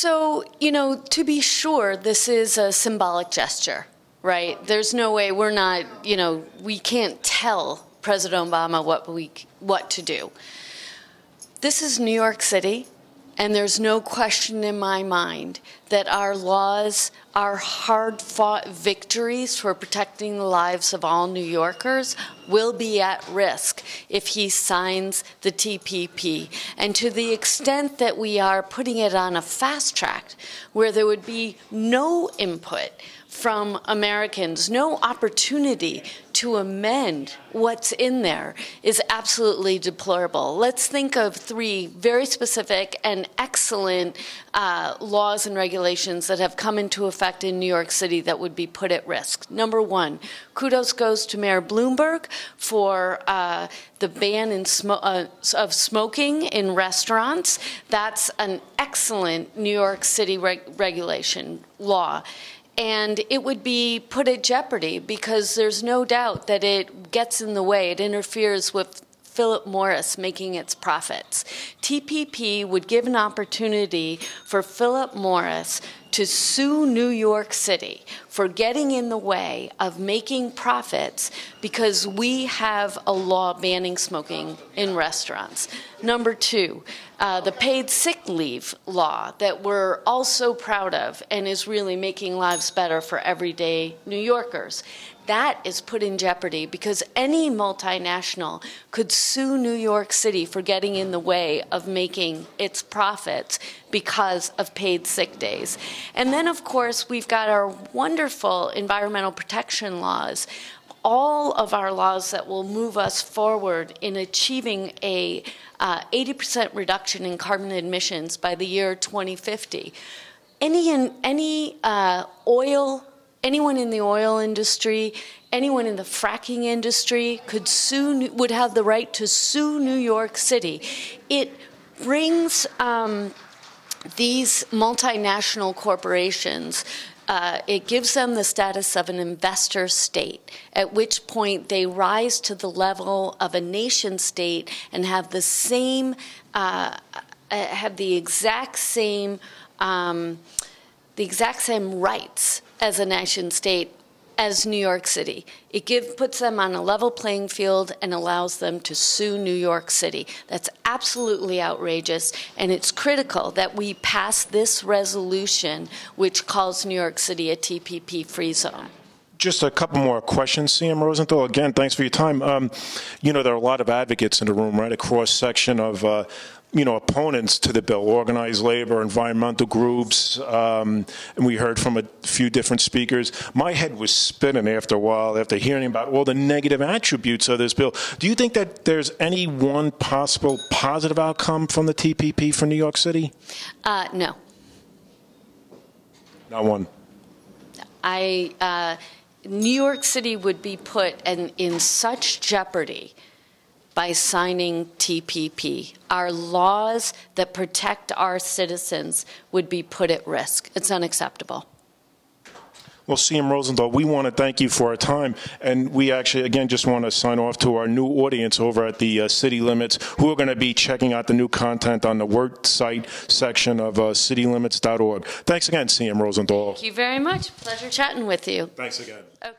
So, you know, to be sure, this is a symbolic gesture, right? There's no way we're not, you know, we can't tell President Obama what we what to do. This is New York City, and there's no question in my mind that our laws, our hard fought victories for protecting the lives of all New Yorkers, will be at risk if he signs the TPP. And to the extent that we are putting it on a fast track where there would be no input from Americans, no opportunity to amend what's in there is absolutely deplorable. Let's think of three very specific and excellent uh, laws and regulations that have come into effect in New York City that would be put at risk. Number one, kudos goes to Mayor Bloomberg for uh, the ban smo- uh, of smoking in restaurants. That's an excellent New York City reg- regulation law and it would be put at jeopardy because there's no doubt that it gets in the way, it interferes with Philip Morris making its profits. TPP would give an opportunity for Philip Morris to sue New York City for getting in the way of making profits because we have a law banning smoking in restaurants. Number two, uh, the paid sick leave law that we're all so proud of and is really making lives better for everyday New Yorkers that is put in jeopardy because any multinational could sue New York City for getting in the way of making its profits because of paid sick days. And then, of course, we've got our wonderful environmental protection laws. All of our laws that will move us forward in achieving a uh, 80% reduction in carbon emissions by the year 2050. Any, any uh, oil anyone in the oil industry, anyone in the fracking industry could sue, would have the right to sue New York City. It brings um, these multinational corporations uh, it gives them the status of an investor state, at which point they rise to the level of a nation state and have the same, uh, uh have the exact same, um, the exact same rights as a nation state as New York City. It give, puts them on a level playing field and allows them to sue New York City. That's absolutely outrageous, and it's critical that we pass this resolution, which calls New York City a TPP free zone. Just a couple more questions, CM Rosenthal. Again, thanks for your time. Um, you know, there are a lot of advocates in the room, right? A cross section of uh, you know, opponents to the bill, organized labor, environmental groups, um, and we heard from a few different speakers. My head was spinning after a while after hearing about all the negative attributes of this bill. Do you think that there's any one possible positive outcome from the TPP for New York City? Uh, no. Not one. I, uh, New York City would be put in, in such jeopardy by signing TPP. Our laws that protect our citizens would be put at risk. It's unacceptable. Well, CM Rosenthal, we want to thank you for our time. And we actually, again, just want to sign off to our new audience over at the uh, City Limits who are going to be checking out the new content on the work site section of uh, citylimits.org. Thanks again, CM Rosenthal. Thank you very much. Pleasure chatting with you. Thanks again. Okay.